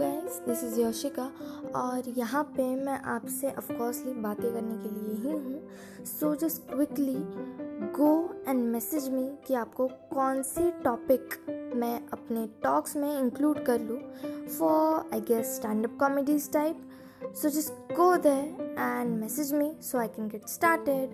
This is योशिका और यहाँ पे मैं आपसे ऑफकोर्सली बातें करने के लिए ही हूँ। So just quickly go and message me कि आपको कौन सी टॉपिक मैं अपने टॉक्स में इंक्लूड कर लूँ for I guess stand up comedies type so just go there and message me so I can get started